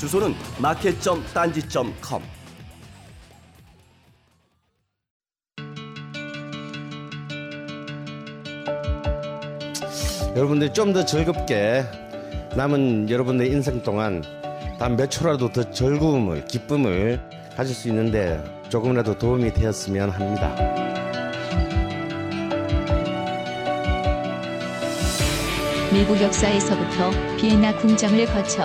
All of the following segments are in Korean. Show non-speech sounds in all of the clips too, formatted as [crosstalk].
주소는 마켓.딴지.com. 여러분들이 좀 더 즐겁게 남은 여러분의 인생 동안 단 몇 초라도 더 즐거움을 기쁨을 가질 수 있는데 조금이라도 도움이 되었으면 합니다. 미국 역사에서부터 비엔나 궁정을 거쳐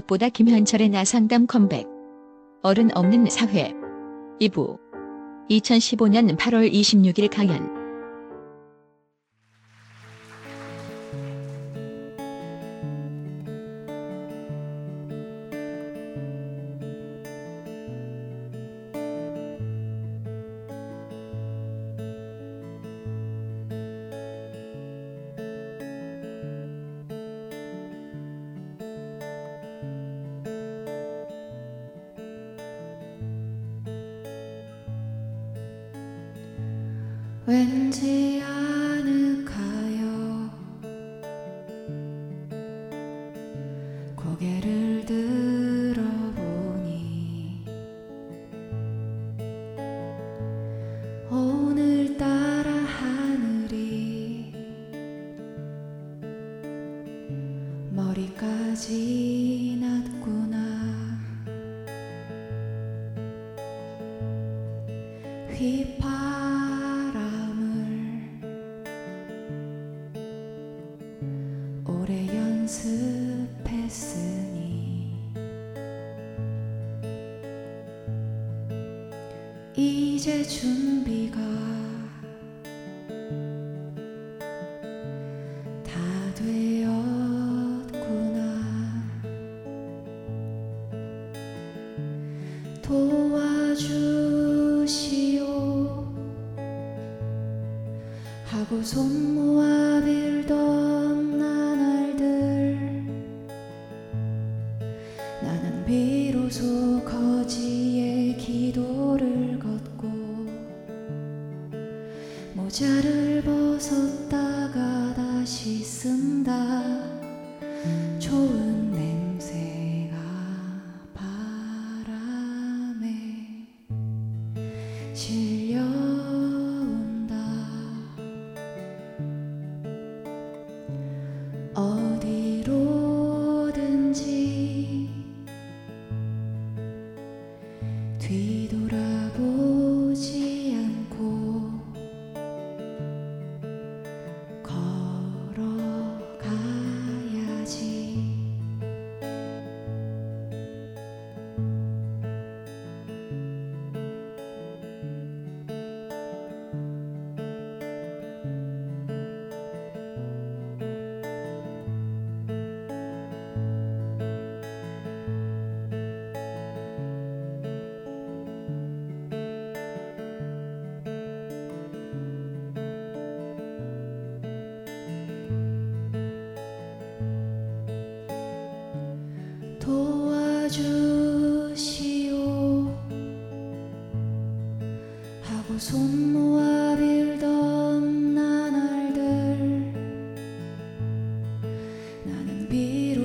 꽃보다 김현철의 나상담 컴백. 어른 없는 사회. 2부. 2015년 8월 26일 강연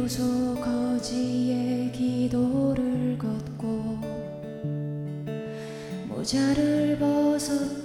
비로소 거지의 기도를 걷고 모자를 벗었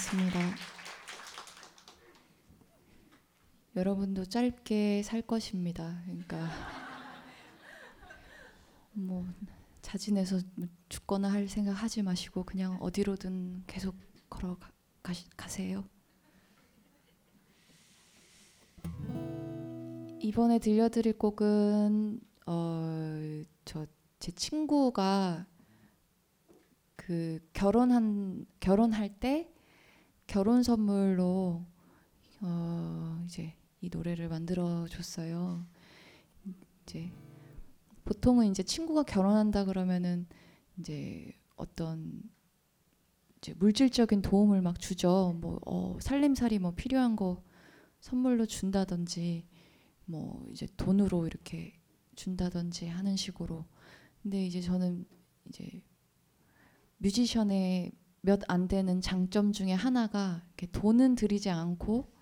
맞습니다. 여러분도 짧게 살 것입니다. 그러니까 뭐 자진해서 죽거나 할 생각 하지 마시고 그냥 어디로든 계속 걸어 가세요. 이번에 들려드릴 곡은 어, 저 제 친구가 그 결혼한 결혼할 때 결혼 선물로 어 이제 이 노래를 만들어 줬어요. 이제 보통은 이제 친구가 결혼한다 그러면은 이제 어떤 이제 물질적인 도움을 막 주죠. 뭐 어, 살림살이 뭐 필요한 거 선물로 준다든지 뭐 이제 돈으로 이렇게 준다든지 하는 식으로. 근데 이제 저는 이제 뮤지션의 몇 안 되는 장점 중에 하나가 돈은 들이지 않고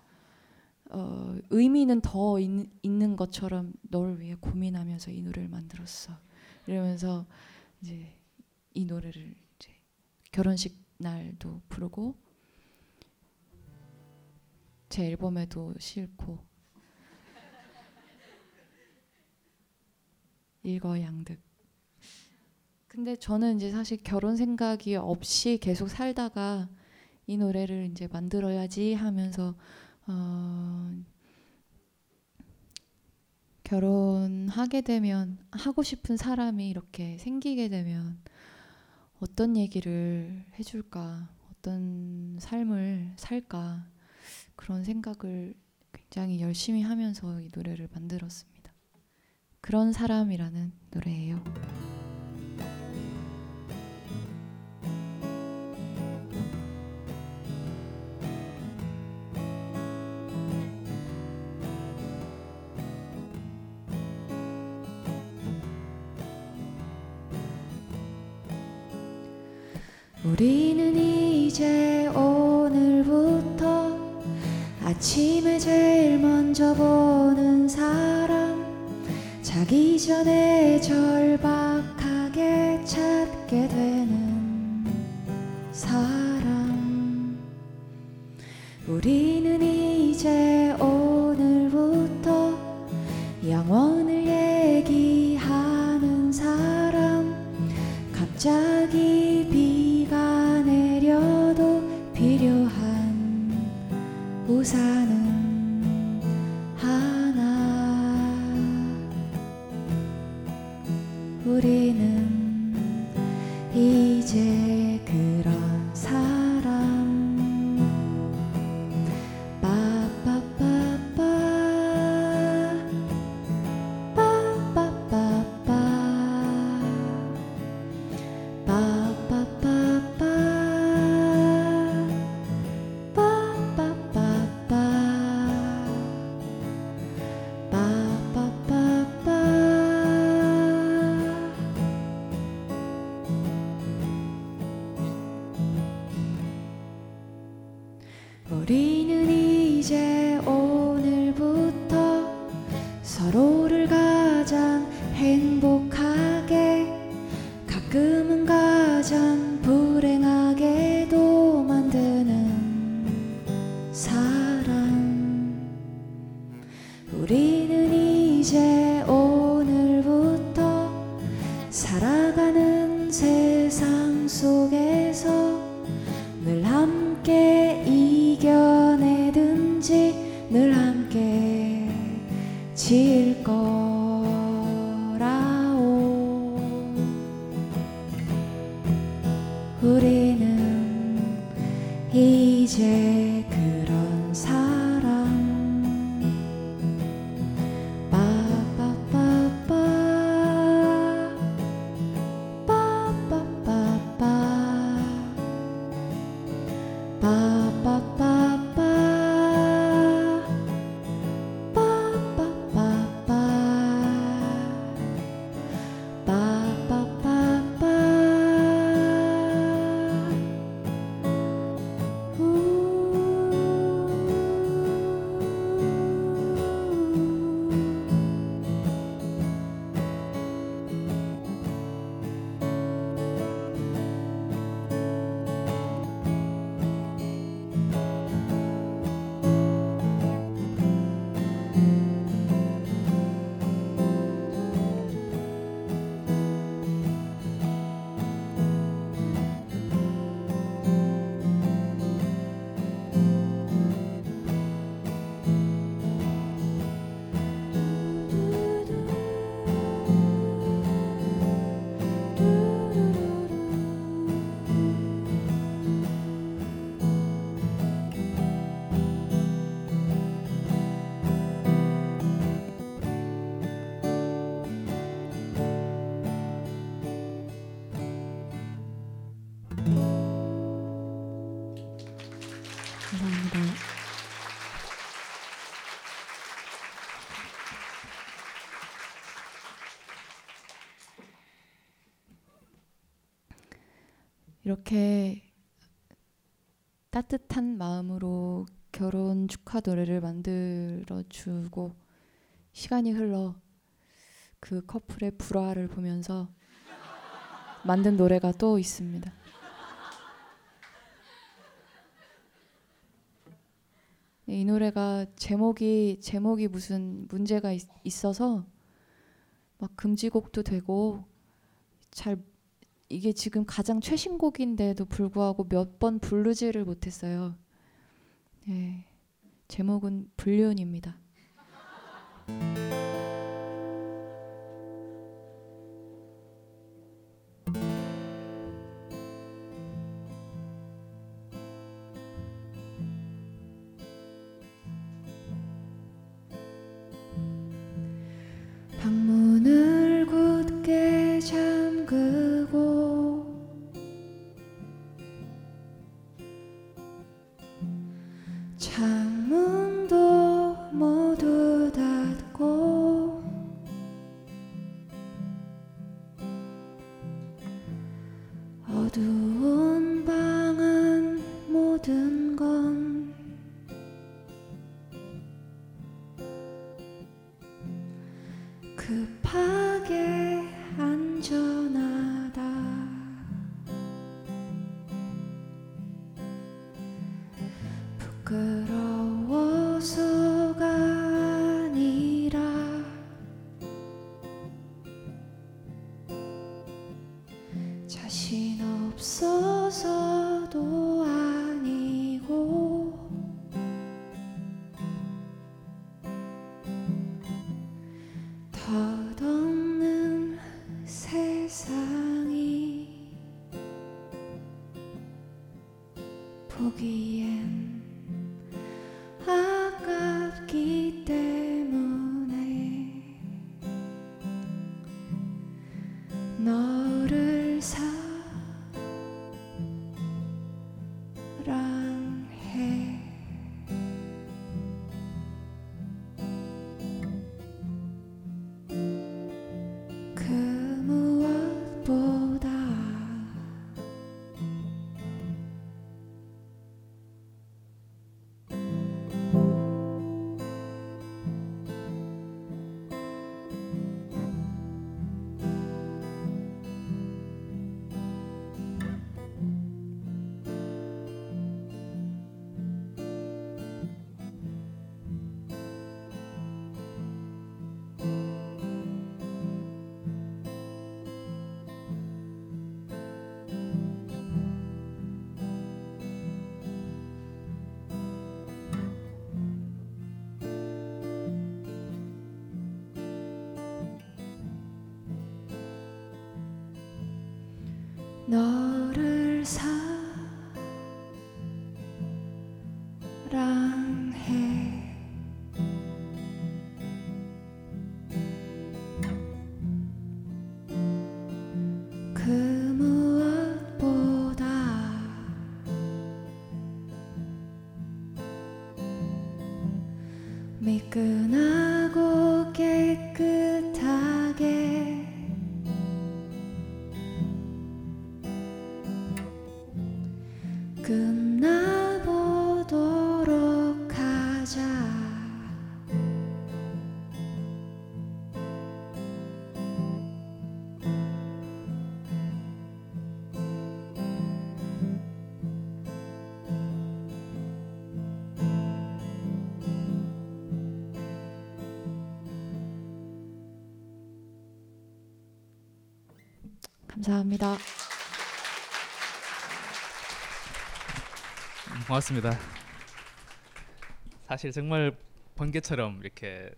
어, 의미는 더 있, 있는 것처럼 너를 위해 고민하면서 이 노래를 만들었어. 이러면서 이제 이 노래를 이제 결혼식 날도 부르고 제 앨범에도 싣고 [laughs] 일거양득. 근데 저는 이제 사실 결혼 생각이 없이 계속 살다가 이 노래를 이제 만들어야지 하면서 어, 결혼하게 되면 하고 싶은 사람이 이렇게 생기게 되면 어떤 얘기를 해줄까, 어떤 삶을 살까 그런 생각을 굉장히 열심히 하면서 이 노래를 만들었습니다. 그런 사람이라는 노래예요. 우리는 이제 오늘부터 아침에 제일 먼저 보는 사람 자기 전에 절박하게 찾게 되는 사람. 우리는 이제 우산은 이 이렇게 따뜻한 마음으로 결혼 축하 노래를 만들어 주고 시간이 흘러 그 커플의 불화를 보면서 만든 노래가 또 있습니다. 이 노래가 제목이 제목이 무슨 문제가 있, 있어서 막 금지곡도 되고 잘 이게 지금 가장 최신곡인데도 불구하고 몇 번 부르지를 못했어요. 예, 제목은 불륜입니다. 덧없는 세상이 보기엔 끝나보도록 하자 감사합니다. 고맙습니다. 사실 정말 번개처럼 이렇게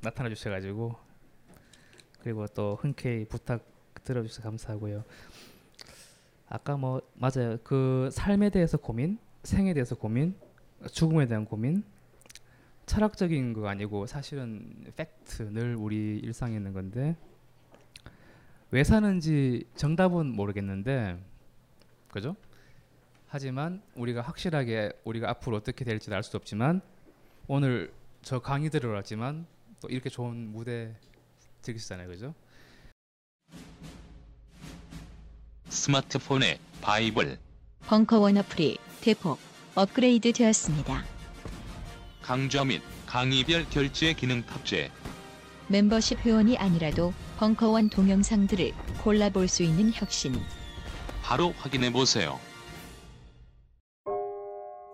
나타나 주셔가지고 그리고 또 흔쾌히 부탁 들어주셔서 감사하고요. 아까 뭐 맞아요. 그 삶에 대해서 고민, 생에 대해서 고민, 죽음에 대한 고민, 철학적인 거 아니고 사실은 팩트 늘 우리 일상에 있는 건데 왜 사는지 정답은 모르겠는데 그죠? 하지만 우리가 확실하게 우리가 앞으로 어떻게 될지 알 수 없지만 오늘 저 강의 들으러 왔지만 또 이렇게 좋은 무대 즐기시잖아요, 그죠? 스마트폰에 바이블, 벙커원 어플이 대폭 업그레이드 되었습니다. 강좌 및 강의별 결제 기능 탑재. 멤버십 회원이 아니라도 벙커원 동영상들을 골라볼 수 있는 혁신. 바로 확인해 보세요.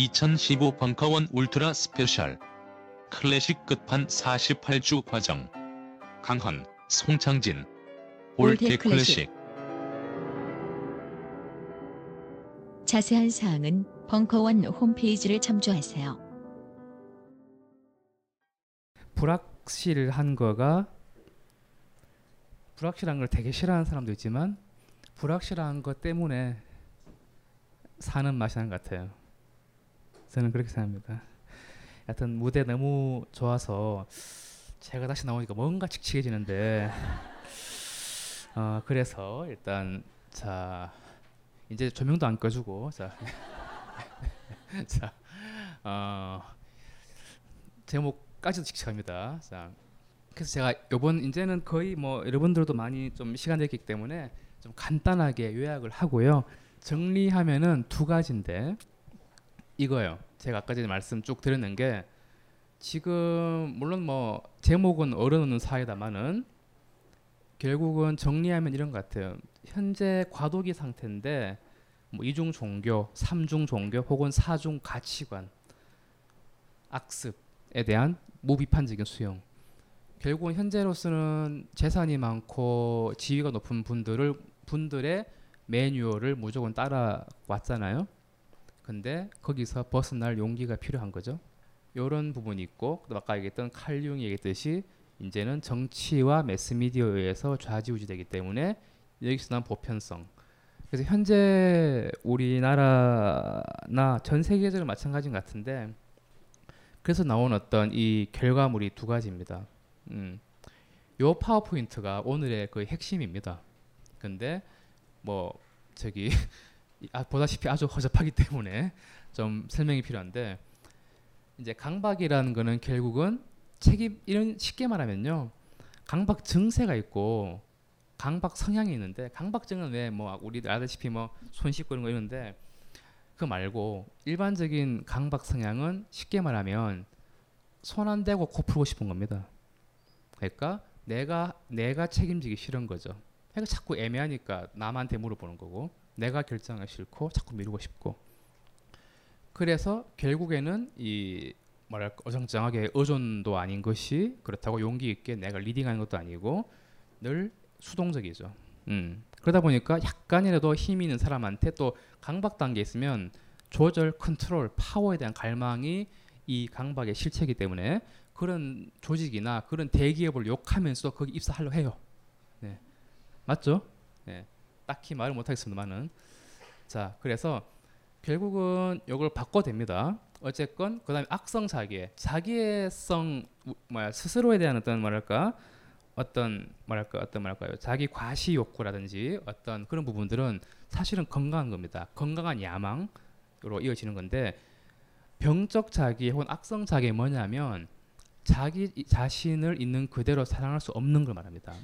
(2015) 벙커원 ultra special. 클래식 끝판 48주 과정. 강헌, 송창진. old 클래식. 자세한 사항은 벙커원 홈페이지를 참조하세요. 불확실한 거가 불확실한 걸 되게 싫어하는 사람도 있지만 불확실한 것 때문에 사는 맛이 나는 것 같아요. 저는 그렇게 생각합니다. 하여튼 무대 너무 좋아서 제가 다시 나오니까 뭔가 칙칙해지는데 어, 그래서 일단 자 이제 조명도 안 꺼주고 자, [laughs] 자 어, 제목까지도 칙칙합니다. 자 그래서 제가 요번 이제는 거의 뭐 여러분들도 많이 좀 시간 됐기 때문에 좀 간단하게 요약을 하고요. 정리하면은 두 가지인데 이거요. 제가 아까 전에 말씀 쭉 드렸는 게 지금 물론 뭐 제목은 어른없는 사회다마는 결국은 정리하면 이런 것 같아요. 현재 과도기 상태인데 뭐 이중 종교, 삼중 종교 혹은 사중 가치관, 악습에 대한 무비판적인 수용. 결국은 현재로서는 재산이 많고 지위가 높은 분들을 분들의 매뉴얼을 무조건 따라왔잖아요. 근데 거기서 벗어날 용기가 필요한 거죠. 이런 부분이 있고 또 아까 얘기했던 칼 융이 얘기했듯이 이제는 정치와 매스미디어에 의해서 좌지우지되기 때문에 여기서 난 보편성. 그래서 현재 우리나라나 전 세계적으로 마찬가지인 것 같은데 그래서 나온 어떤 이 결과물이 두 가지입니다. 음. 요 파워포인트가 오늘의 그 핵심입니다. 근데 뭐 저기 아, [laughs] 보다시피 아주 허접하기 때문에 좀 설명이 필요한데 이제 강박이라는 거는 결국은 책임 이런 쉽게 말하면요 강박 증세가 있고 강박 성향이 있는데 강박증은 왜 뭐 우리 아다시피 뭐 손 씻고 이런 거 있는데 그 말고 일반적인 강박 성향은 쉽게 말하면 손 안 대고 코 풀고 싶은 겁니다. 그러니까 내가 내가 책임지기 싫은 거죠. 그러니까 자꾸 애매하니까 남한테 물어보는 거고 내가 결정하기 싫고 자꾸 미루고 싶고 그래서 결국에는 이 뭐랄까 어정쩡하게 의존도 아닌 것이 그렇다고 용기 있게 내가 leading하는 것도 아니고 늘 수동적이죠. 음. 그러다 보니까 약간이라도 힘 있는 사람한테 또 강박 단계 있으면 조절, 컨트롤, 파워에 대한 갈망이 이 강박의 실체이기 때문에 그런 조직이나 그런 대기업을 욕하면서 거기 입사하려 해요. 네. 맞죠? 네. 딱히 말을 못 하겠습니다만은 자 그래서 결국은 이걸 바꿔도 됩니다. 어쨌건 그다음에 악성 자기애, 자기애성 뭐야 스스로에 대한 어떤 뭐랄까 어떤 뭐랄까 어떤 뭐랄까요 자기 과시 욕구라든지 어떤 그런 부분들은 사실은 건강한 겁니다. 건강한 야망으로 이어지는 건데 병적 자기 혹은 악성 자기 뭐냐면 자기 자신을 있는 그대로 사랑할 수 없는 걸 말합니다.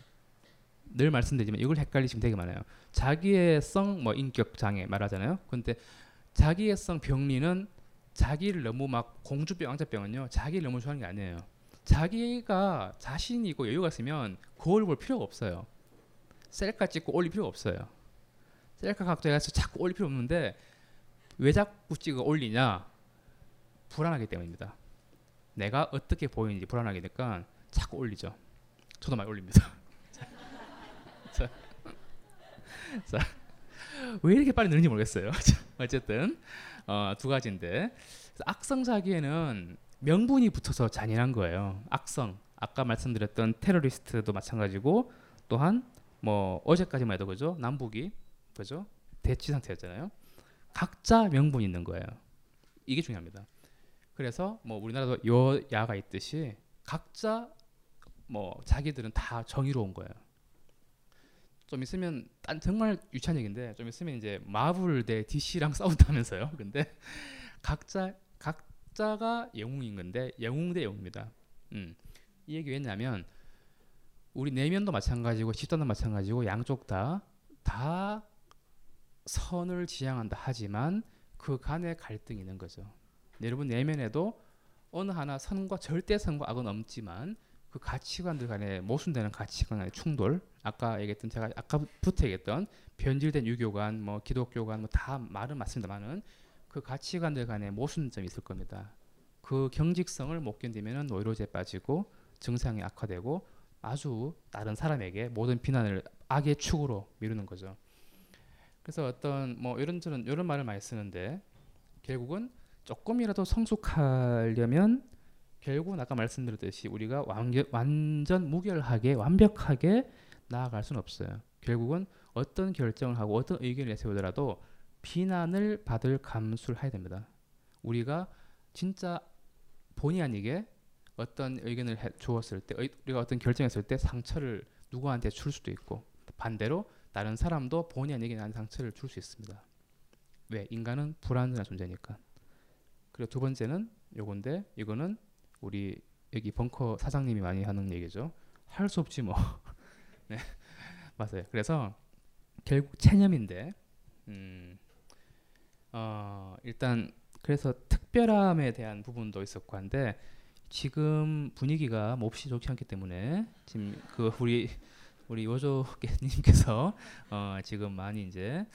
늘 말씀드리지만 이걸 헷갈리시면 되게 많아요. 자기애성 뭐 인격 장애 말하잖아요. 근데 자기애성 병리는 자기를 너무 막 공주병, 왕자병은요. 자기를 너무 좋아하는 게 아니에요. 자기가 자신이고 여유가 있으면 거울 볼 필요가 없어요. 셀카 찍고 올릴 필요가 없어요. 셀카 각도에 가서 자꾸 올릴 필요 없는데 왜 자꾸 찍어 올리냐? 불안하기 때문입니다. 내가 어떻게 보이는지 불안하니까 자꾸 올리죠. 저도 많이 올립니다. [laughs] 자, 자, 왜 이렇게 빨리 느는지 모르겠어요. [laughs] 어쨌든 어, 두 가지인데 악성 자기에는 명분이 붙어서 잔인한 거예요. 악성 아까 말씀드렸던 테러리스트도 마찬가지고 또한 뭐 어제까지만 해도 그죠 남북이 그죠 대치 상태였잖아요. 각자 명분이 있는 거예요. 이게 중요합니다. 그래서 뭐 우리나라도 여야가 있듯이 각자 뭐 자기들은 다 정의로운 거예요. 좀 있으면 딴 정말 유치한 얘기인데 좀 있으면 이제 마블 대 DC랑 [laughs] 싸운다면서요. 근데 각자 각자가 영웅인 건데 영웅 대 영웅입니다. 음. 이 얘기 왜냐면 우리 내면도 마찬가지고 집단도 마찬가지고 양쪽 다 다 선을 지향한다 하지만 그 간에 갈등이 있는 거죠. 여러분 내면에도 어느 하나 선과 절대 선과 악은 없지만 그 가치관들 간에 모순되는 가치관의 충돌 아까 얘기했던 제가 아까부터 얘기했던 변질된 유교관 뭐 기독교관 뭐 다 말은 맞습니다만은 그 가치관들 간에 모순점이 있을 겁니다. 그 경직성을 못 견디면은 노이로제 빠지고 증상이 악화되고 아주 다른 사람에게 모든 비난을 악의 축으로 미루는 거죠. 그래서 어떤 뭐 이런 저런 이런 말을 많이 쓰는데 결국은 조금이라도 성숙하려면 결국은 아까 말씀드렸듯이 우리가 완전 무결하게 완벽하게 나아갈 수는 없어요. 결국은 어떤 결정을 하고 어떤 의견을 내세우더라도 비난을 받을 감수를 해야 됩니다. 우리가 진짜 본의 아니게 어떤 의견을 해, 주었을 때 우리가 어떤 결정했을 때 상처를 누구한테 줄 수도 있고 반대로 다른 사람도 본의 아니게 나한 상처를 줄 수 있습니다. 왜? 인간은 불안정한 존재니까. 그리고 두 번째는 요건데 이거는 우리 여기 벙커 사장님이 많이 하는 얘기죠. 할 수 없지 뭐. 네, [laughs] 맞아요. 그래서 결국 체념인데, 음, 어, 일단 그래서 특별함에 대한 부분도 있었고 한데 지금 분위기가 몹시 좋지 않기 때문에 지금 그 우리 우리 요조님께서 어, 지금 많이 이제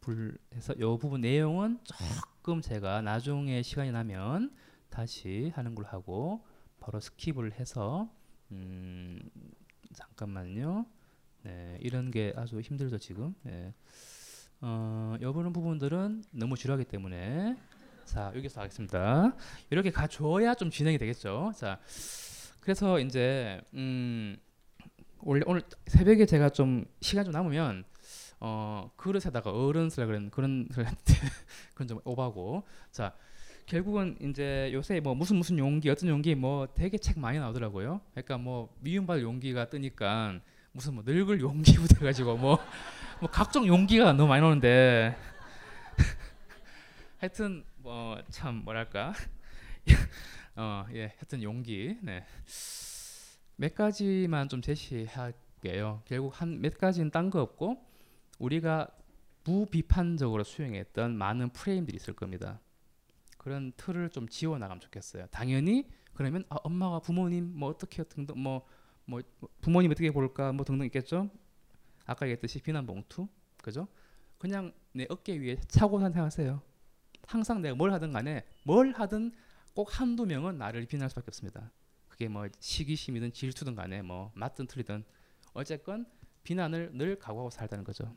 불해서 요 부분 내용은 조금 제가 나중에 시간이 나면 다시 하는 걸로 하고 바로 스킵을 해서 음, 잠깐만요. 네, 이런 게 아주 힘들죠 지금. 네. 어, 여부는 부분들은 너무 지루하기 때문에 자 여기서 하겠습니다. 이렇게 가줘야 좀 진행이 되겠죠. 자, 그래서 이제 음, 원래 오늘 새벽에 제가 좀 시간 좀 남으면 어, 그릇에다가 어른스라 그런 그런 [laughs] 그런 좀 오바고 자 결국은 이제 요새 뭐 무슨 무슨 용기 어떤 용기 뭐 되게 책 많이 나오더라고요. 그러니까 뭐 미움받을 용기가 뜨니까 무슨 뭐 늙을 용기부터 해가지고 [laughs] 뭐, 뭐 각종 용기가 너무 많이 나오는데 [laughs] 하여튼 뭐 참 뭐랄까 [laughs] 어예 하여튼 용기 네. 몇 가지만 좀 제시할게요. 결국 한 몇 가지는 딴 거 없고 우리가 무비판적으로 수행했던 많은 프레임들이 있을 겁니다. 그런 틀을 좀 지워 나가면 좋겠어요. 당연히 그러면 아, 엄마가 부모님 뭐 어떻게 등등 뭐 뭐 부모님 어떻게 볼까 뭐 등등 있겠죠. 아까 얘기했듯이 비난 봉투 그죠? 그냥 내 어깨 위에 차고 생각하세요. 항상 내가 뭘 하든 간에 뭘 하든 꼭 한두 명은 나를 비난할 수밖에 없습니다. 그게 뭐 시기심이든 질투든 간에 뭐 맞든 틀리든 어쨌건 비난을 늘 각오하고 살다는 거죠.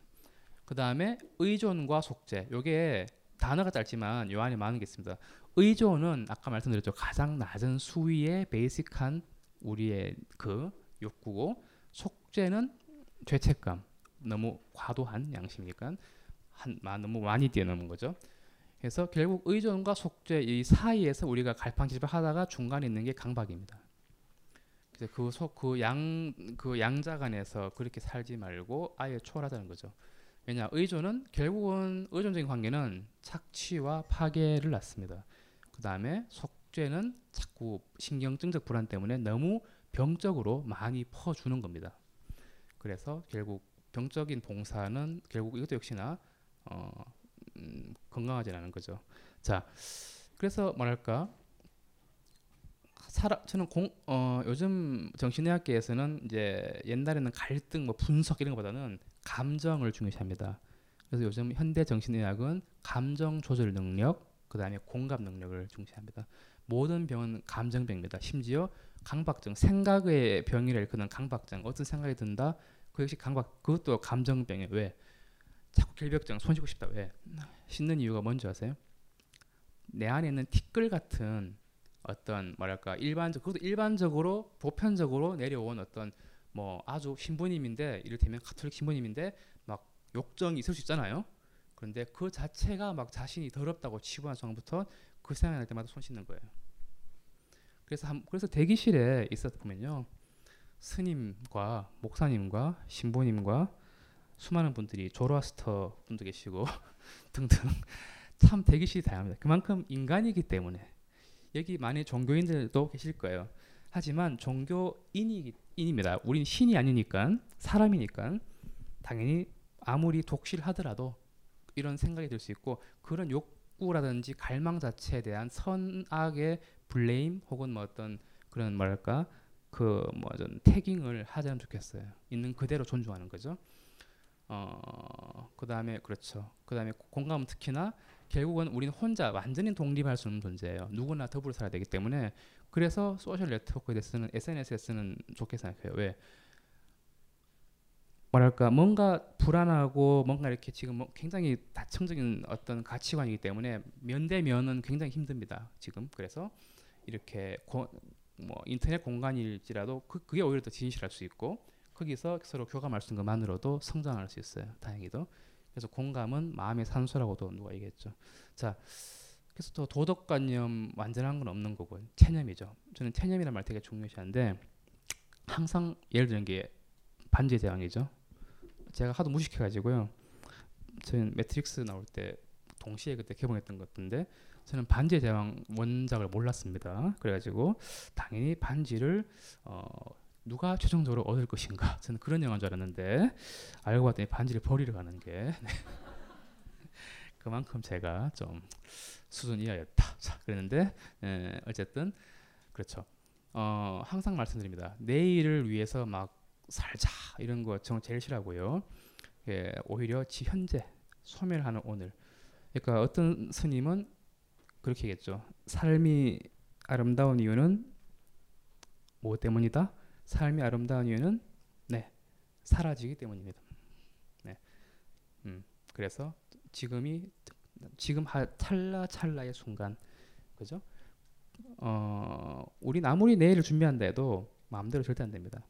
그 다음에 의존과 속죄. 요게 단어가 짧지만 요 안에 많은 게 있습니다. 의존은 아까 말씀드렸죠. 가장 낮은 수위의 베이직한 우리의 그 욕구고 속죄는 죄책감. 너무 과도한 양심이니까 한 너무 많이 뛰어넘은 거죠. 그래서 결국 의존과 속죄 이 사이에서 우리가 갈팡질팡 하다가 중간에 있는 게 강박입니다. 그래서 그 속 그 양그 그 양자 간에서 그렇게 살지 말고 아예 초월하자는 거죠. 왜냐 의존은 결국은 의존적인 관계는 착취와 파괴를 낳습니다. 그 다음에 속죄는 자꾸 신경증적 불안 때문에 너무 병적으로 많이 퍼주는 겁니다. 그래서 결국 병적인 봉사는 결국 이것도 역시나 어, 음, 건강하지 않은 거죠. 자, 그래서 뭐랄까 살아, 저는 공, 어, 요즘 정신의학계에서는 이제 옛날에는 갈등, 뭐 분석 이런 것보다는 감정을 중요시합니다. 그래서 요즘 현대 정신의학은 감정 조절 능력, 그 다음에 공감 능력을 중시합니다. 모든 병은 감정병입니다. 심지어 강박증, 생각의 병이라 일컫는 강박증, 어떤 생각이 든다, 그 역시 강박, 그것도 감정병이에요. 왜? 자꾸 결벽증, 손 씻고 싶다. 왜? 씻는 이유가 뭔지 아세요? 내 안에 있는 티끌 같은 어떤 뭐랄까 일반적 그것도 일반적으로 보편적으로 내려온 어떤 뭐 아주 신부님인데 이를테면 가톨릭 신부님인데 막 욕정이 있을 수 있잖아요. 그런데 그 자체가 막 자신이 더럽다고 치부한 상황부터 그 생각날 때마다 손 씻는 거예요. 그래서 한, 그래서 대기실에 있었다 보면요 스님과 목사님과 신부님과 수많은 분들이 조로아스터 분도 계시고 [laughs] 등등 참 대기실이 다양합니다. 그만큼 인간이기 때문에 여기 많은 종교인들도 계실 거예요. 하지만 종교인입니다. 우린 신이 아니니까 사람이니까 당연히 아무리 독실하더라도 이런 생각이 들 수 있고 그런 욕구라든지 갈망 자체에 대한 선악의 블레임 혹은 뭐 어떤 그런 뭐랄까 그뭐좀 태깅을 하자면 좋겠어요. 있는 그대로 존중하는 거죠. 어 그 다음에 그렇죠. 그 다음에 공감은 특히나 결국은 우리는 혼자 완전히 독립할 수 없는 존재예요. 누구나 더불어 살아야 되기 때문에 그래서 소셜 네트워크에 쓰는 SNS에 쓰는 좋게 생각해요. 왜? 뭐랄까 뭔가 불안하고 뭔가 이렇게 지금 뭐 굉장히 다층적인 어떤 가치관이기 때문에 면대면은 굉장히 힘듭니다. 지금 그래서 이렇게 고, 뭐 인터넷 공간일지라도 그, 그게 오히려 더 진실할 수 있고 거기서 서로 교감할 수 있는 것만으로도 성장할 수 있어요. 다행히도. 그래서 공감은 마음의 산소라고도 누가 얘기했죠. 자, 그래서 또 도덕관념 완전한 건 없는 거고 체념이죠. 저는 체념이라는 말 되게 중요시하는데 항상 예를 들는 게 반지의 제왕이죠. 제가 하도 무식해가지고요. 저는 매트릭스 나올 때 동시에 그때 개봉했던 것 같은데 저는 반지의 제왕 원작을 몰랐습니다. 그래가지고 당연히 반지를 어, 누가 최종적으로 얻을 것인가 저는 그런 영화인 줄 알았는데 알고 봤더니 반지를 버리러 가는 게 네. 그만큼 제가 좀 수준 이하였다. 자 그랬는데 에, 어쨌든 그렇죠. 어, 항상 말씀드립니다. 내일을 위해서 막 살자 이런 거 정말 제일 싫어하고요. 예, 오히려 지 현재 소멸하는 오늘. 그러니까 어떤 스님은 그렇게 얘기했죠. 삶이 아름다운 이유는 뭐 때문이다? 삶이 아름다운 이유는 네 사라지기 때문입니다. 네, 음 그래서 지금이 지금 하, 찰나 찰나의 순간 그죠? 어 우리 아무리 내일을 준비한다 해도 마음대로 절대 안 됩니다.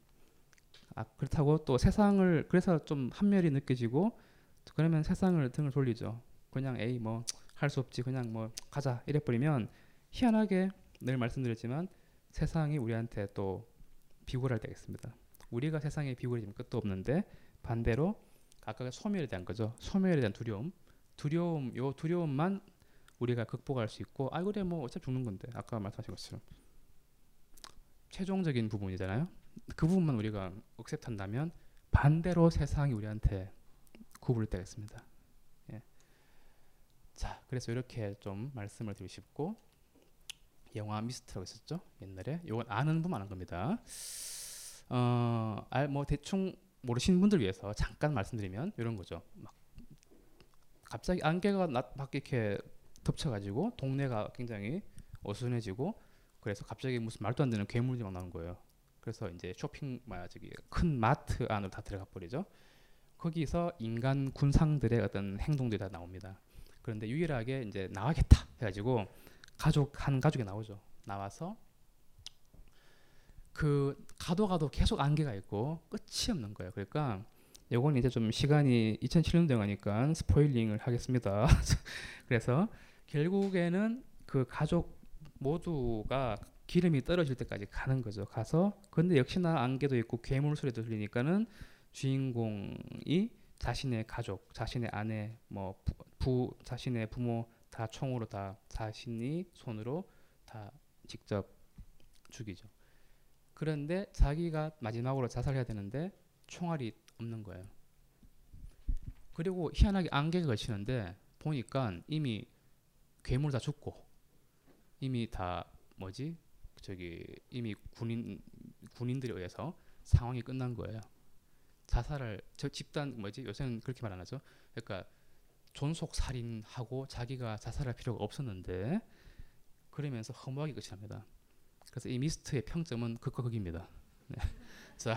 아 그렇다고 또 세상을 그래서 좀 한멸이 느껴지고 그러면 세상을 등을 돌리죠. 그냥 에이 뭐 할 수 없지 그냥 뭐 가자 이래 버리면 희한하게 늘 말씀드렸지만 세상이 우리한테 또 비굴할 때가 있습니다. 우리가 세상에 비굴해지면 끝도 없는데 반대로 아까 소멸에 대한 거죠. 소멸에 대한 두려움, 두려움, 요 두려움만 우리가 극복할 수 있고 아 그래 뭐 어차피 죽는 건데 아까 말씀하신 것처럼 최종적인 부분이잖아요. 그 부분만 우리가 억셉한다면 반대로 세상이 우리한테 구부릴 때가 있습니다. 예. 자, 그래서 이렇게 좀 말씀을 드리고 싶고 영화 미스트라고 있었죠 옛날에 이건 아는 분만 한 겁니다 어뭐 대충 모르시는 분들 위해서 잠깐 말씀드리면 이런 거죠. 막 갑자기 안개가 낮 밖에 이렇게 덮쳐가지고 동네가 굉장히 어수선해지고 그래서 갑자기 무슨 말도 안 되는 괴물이 막 나오는 거예요. 그래서 이제 쇼핑 뭐야 저기 큰 마트 안으로 다 들어가 버리죠. 거기서 인간 군상들의 어떤 행동들이 다 나옵니다. 그런데 유일하게 이제 나가겠다 해가지고 가족 한 가족이 나오죠. 나와서 그 가도 가도 계속 안개가 있고 끝이 없는 거예요. 그러니까 요건 이제 좀 시간이 2007년도 영화니까 스포일링을 하겠습니다. [laughs] 그래서 결국에는 그 가족 모두가 기름이 떨어질 때까지 가는 거죠. 가서 근데 역시나 안개도 있고 괴물 소리도 들리니까는 주인공이 자신의 가족, 자신의 아내, 뭐 부, 부 자신의 부모 다 총으로 다 자신이 손으로 다 직접 죽이죠. 그런데 자기가 마지막으로 자살해야 되는데 총알이 없는 거예요. 그리고 희한하게 안개가 걸치는데 보니까 이미 괴물 다 죽고 이미 다 뭐지 저기 이미 군인 군인들에 의해서 상황이 끝난 거예요. 자살을 저 집단 뭐지 요새는 그렇게 말 안 하죠. 그러니까 존속 살인하고 자기가 자살할 필요가 없었는데 그러면서 허무하게 끝이 납니다. 그래서 이 미스트의 평점은 극과 극입니다. 네. [laughs] 자,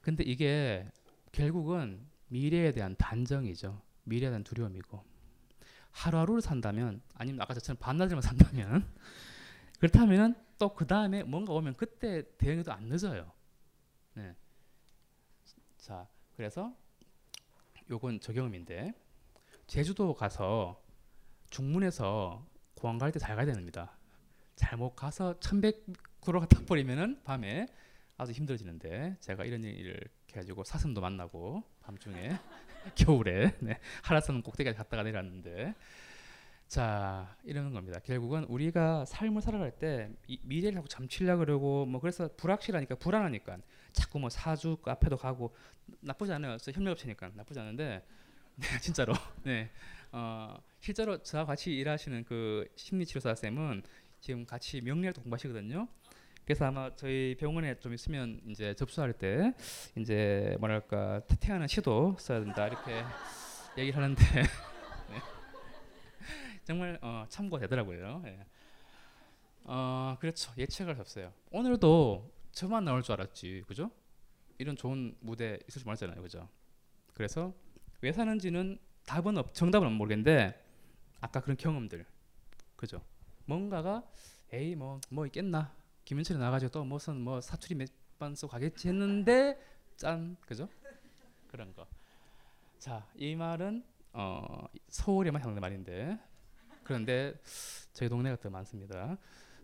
근데 이게 결국은 미래에 대한 단정이죠. 미래에 대한 두려움이고 하루하루를 산다면 아니면 아까 저처럼 반나절만 산다면 [laughs] 그렇다면은 또그 다음에 뭔가 오면 그때 대응해도 안 늦어요. 네. 자, 그래서 요건 저 경험인데 제주도 가서 중문에서 공항 갈 때 잘 가야 됩니다. 잘못 가서 1100km 갔다 버리면은 밤에 아주 힘들어지는데 제가 이런 일을 해가지고 사슴도 만나고 밤중에 [laughs] 겨울에 네, 하라산 꼭대기까지 갔다가 내려왔는데 자 이러는 겁니다. 결국은 우리가 삶을 살아갈 때 미래를 자꾸 잠치려 그러고 뭐 그래서 불확실하니까 불안하니까 자꾸 뭐 사주 카페도 가고 나쁘지 않아요. 협력업체니까 나쁘지 않은데 네 [laughs] 진짜로 네 어, 실제로 저와 같이 일하시는 그 심리치료사 쌤은 지금 같이 명리학도 공부하시거든요. 그래서 아마 저희 병원에 좀 있으면 이제 접수할 때 이제 뭐랄까 태태하는 시도 써야 된다 이렇게 [laughs] 얘기를 하는데 [laughs] 네. 정말 어, 참고가 되더라고요. 예. 어, 그렇죠. 예측을 했어요. 오늘도 저만 나올 줄 알았지, 그죠? 이런 좋은 무대 있을 줄 몰랐잖아요, 그죠? 그래서 왜 사는지는 답은 없, 정답은 모르겠는데 아까 그런 경험들, 그죠? 뭔가가 에이 뭐뭐 뭐 있겠나 김현철이 나가지고 또 무슨 뭐 사투리 몇 번 써 가겠지 했는데 짠 그죠? 그런 거. 자 이 말은 어, 서울에만 하는 말인데 그런데 저희 동네가 더 많습니다.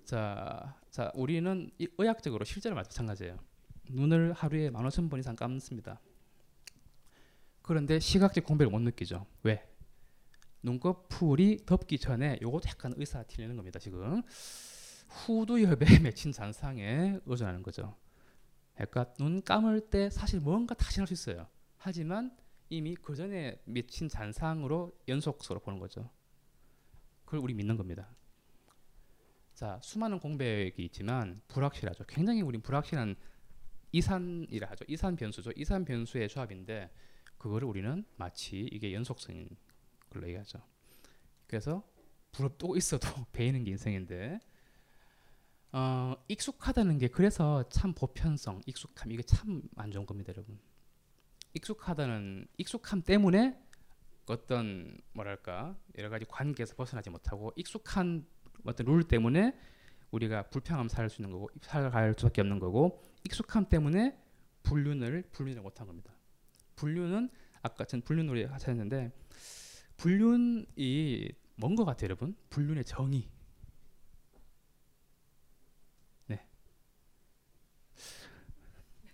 자, 자 우리는 의학적으로 실제로 마찬가지예요. 눈을 하루에 만 오천 번 이상 감습니다. 그런데 시각적 공백을 못 느끼죠. 왜? 눈꺼풀이 덮기 전에 요것도 약간 의사 틀리는 겁니다. 지금 후두엽에 [laughs] 맺힌 잔상에 의존하는 거죠. 그러니까 눈 감을 때 사실 뭔가 타진할 수 있어요. 하지만 이미 그 전에 맺힌 잔상으로 연속적으로 보는 거죠. 그걸 우리 믿는 겁니다. 자, 수많은 공백이 있지만 불확실하죠. 굉장히 우리 불확실한 이산이라 하죠. 이산 변수죠. 이산 변수의 조합인데 그거를 우리는 마치 이게 연속성인 걸로 얘기하죠. 그래서 부럽고 있어도 [laughs] 배이는 게 인생인데 어, 익숙하다는 게 그래서 참 보편성, 익숙함 이게 참 안 좋은 겁니다, 여러분. 익숙하다는 익숙함 때문에 어떤 뭐랄까 여러 가지 관계에서 벗어나지 못하고 익숙한 어떤 룰 때문에 우리가 불평함 살 수 있는 거고 살아갈 수밖에 없는 거고 익숙함 때문에 불륜을 불륜을 못한 겁니다. 불륜은 아까 전 불륜 놀이 하셨는데 불륜이 뭔 것 같아요, 여러분? 불륜의 정의. 네.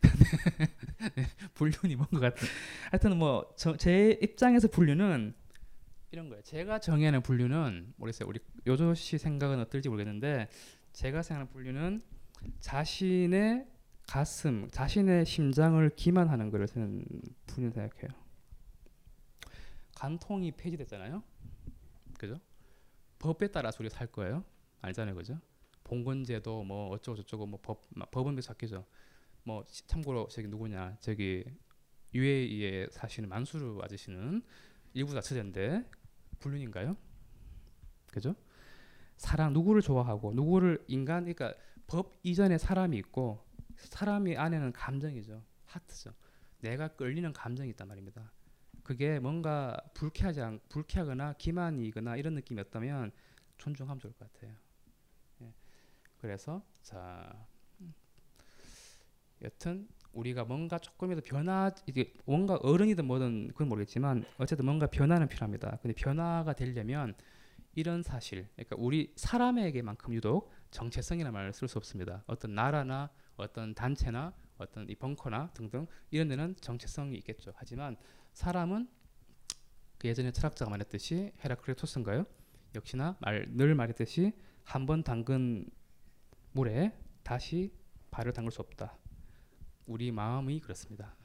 네 [laughs] 불륜이 뭔 것 같아요. 하여튼 뭐 제 입장에서 불륜은 이런 거예요. 제가 정의하는 분류는 모르겠어요. 우리 요조 씨 생각은 어떨지 모르겠는데 제가 생각하는 분류는 자신의 가슴, 자신의 심장을 기만하는 것을 저는 분류 생각해요. 간통이 폐지됐잖아요. 그죠? 법에 따라서 우리가 살 거예요. 알잖아요, 그죠? 봉건제도 뭐 어쩌고 저쩌고 뭐 법, 법은 계속 바뀌죠. 뭐 시- 참고로 저기 누구냐 저기 UAE에 사시는 만수르 아저씨는 일부 다처제인데 불륜인가요? 그죠? 사랑 누구를 좋아하고 누구를 인간 그러니까 법 이전에 사람이 있고 사람이 안에는 감정이죠 하트죠 내가 끌리는 감정이 있단 말입니다 그게 뭔가 불쾌하지 않 불쾌하거나 기만이거나 이런 느낌이었다면 존중하면 좋을 것 같아요 예. 그래서 자 음. 여튼 우리가 뭔가 조금이라도 변화 이게 뭔가 어른이든 뭐든 그건 모르겠지만 어쨌든 뭔가 변화는 필요합니다. 근데 변화가 되려면 이런 사실, 그러니까 우리 사람에게만큼 유독 정체성이라는 말을 쓸 수 없습니다. 어떤 나라나 어떤 단체나 어떤 이 벙커나 등등 이런 데는 정체성이 있겠죠. 하지만 사람은 그 예전에 철학자가 말했듯이 헤라크레토스인가요? 역시나 말, 늘 말했듯이 한 번 담근 물에 다시 발을 담글 수 없다. 우리 마음이 그렇습니다.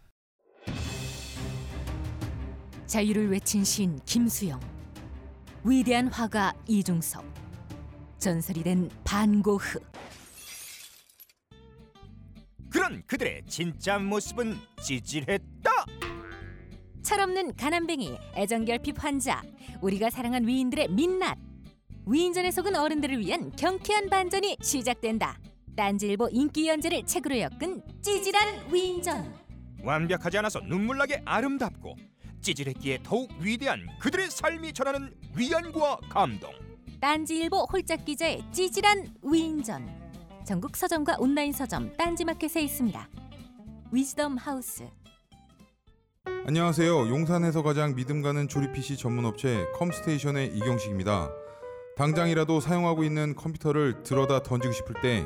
자유를 외친 신 김수영, 위대한 화가 이중섭, 전설이 된 반고흐. 그런 그들의 진짜 모습은 찌질했다. 철없는 가난뱅이, 애정결핍 환자, 우리가 사랑한 위인들의 민낯. 위인전에 속은 어른들을 위한 경쾌한 반전이 시작된다. 딴지일보 인기 연재를 책으로 엮은 찌질한 위인전. 완벽하지 않아서 눈물나게 아름답고 찌질했기에 더욱 위대한 그들의 삶이 전하는 위안과 감동. 딴지일보 홀짝 기자의 찌질한 위인전. 전국 서점과 온라인 서점 딴지마켓에 있습니다. 위즈덤 하우스. 안녕하세요. 용산에서 가장 믿음 가는 조립 PC 전문 업체 컴스테이션의 이경식입니다. 당장이라도 사용하고 있는 컴퓨터를 들어다 던지고 싶을 때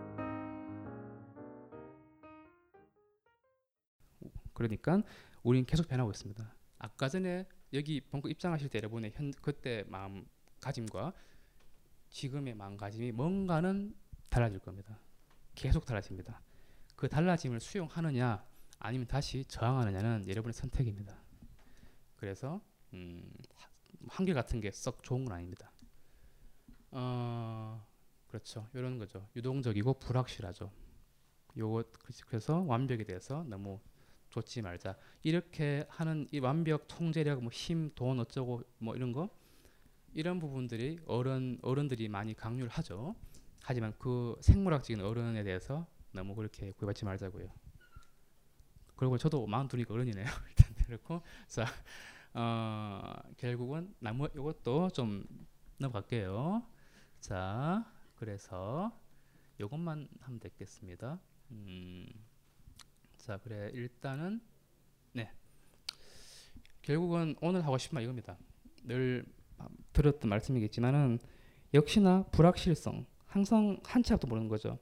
그러니까 우리는 계속 변하고 있습니다. 아까 전에 여기 벙커 입장하실 때 여러분의 현 그때 마음가짐과 지금의 마음가짐이 뭔가는 달라질 겁니다. 계속 달라집니다. 그 달라짐을 수용하느냐 아니면 다시 저항하느냐는 여러분의 선택입니다. 그래서 음, 한계 같은 게 썩 좋은 건 아닙니다. 어, 그렇죠. 이런 거죠. 유동적이고 불확실하죠. 요것 그래서 완벽에 대해서 너무 좇지 말자. 이렇게 하는 이 완벽 통제력, 뭐 힘, 돈 어쩌고 뭐 이런 거 이런 부분들이 어른 어른들이 많이 강요를 하죠. 하지만 그 생물학적인 어른에 대해서 너무 그렇게 구애받지 말자고요. 그리고 저도 마흔 두니까 어른이네요. [laughs] 일단 그렇고 자 어, 결국은 나무 이것도 좀 넘어갈게요. 자 그래서 이것만 하면 되겠습니다. 음. 자 그래 일단은 네 결국은 오늘 하고 싶은 말 이겁니다. 늘 들었던 말씀이겠지만은 역시나 불확실성 항상 한 치 앞도 모르는 거죠.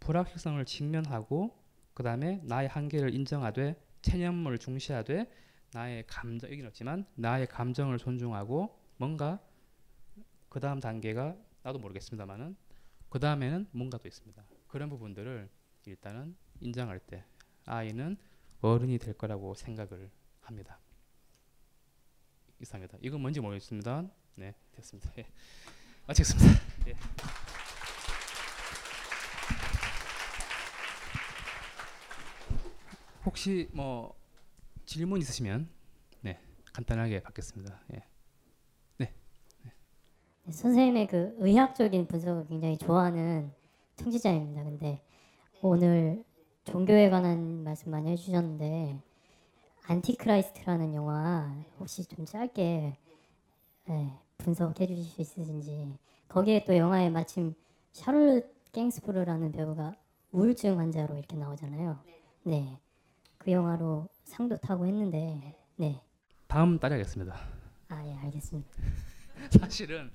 불확실성을 직면하고 그 다음에 나의 한계를 인정하되 체념을 중시하되 나의 감정 여긴 없지만 나의 감정을 존중하고 뭔가 그 다음 단계가 나도 모르겠습니다만은 그 다음에는 뭔가 또 있습니다. 그런 부분들을 일단은 인정할 때 아이는 어른이 될 거라고 생각을 합니다. 이상입니다. 이건 뭔지 모르겠습니다. 네, 됐습니다. 예. 마치겠습니다. [laughs] 예. 혹시 뭐 질문 있으시면 네 간단하게 받겠습니다. 예. 네. 네, 선생님의 그 의학적인 분석을 굉장히 좋아하는 청취자입니다. 근데 오늘 종교에 관한 말씀 많이 해주셨는데 Antichrist라는 영화 혹시 좀 짧게 네, 분석해 주실 수 있으신지 거기에 또 영화에 마침 샤를롯 갱스부르라는 배우가 우울증 환자로 이렇게 나오잖아요. 네, 그 영화로 상도 타고 했는데 네. 다음 달에 하겠습니다. 아 예 알겠습니다. [laughs] 사실은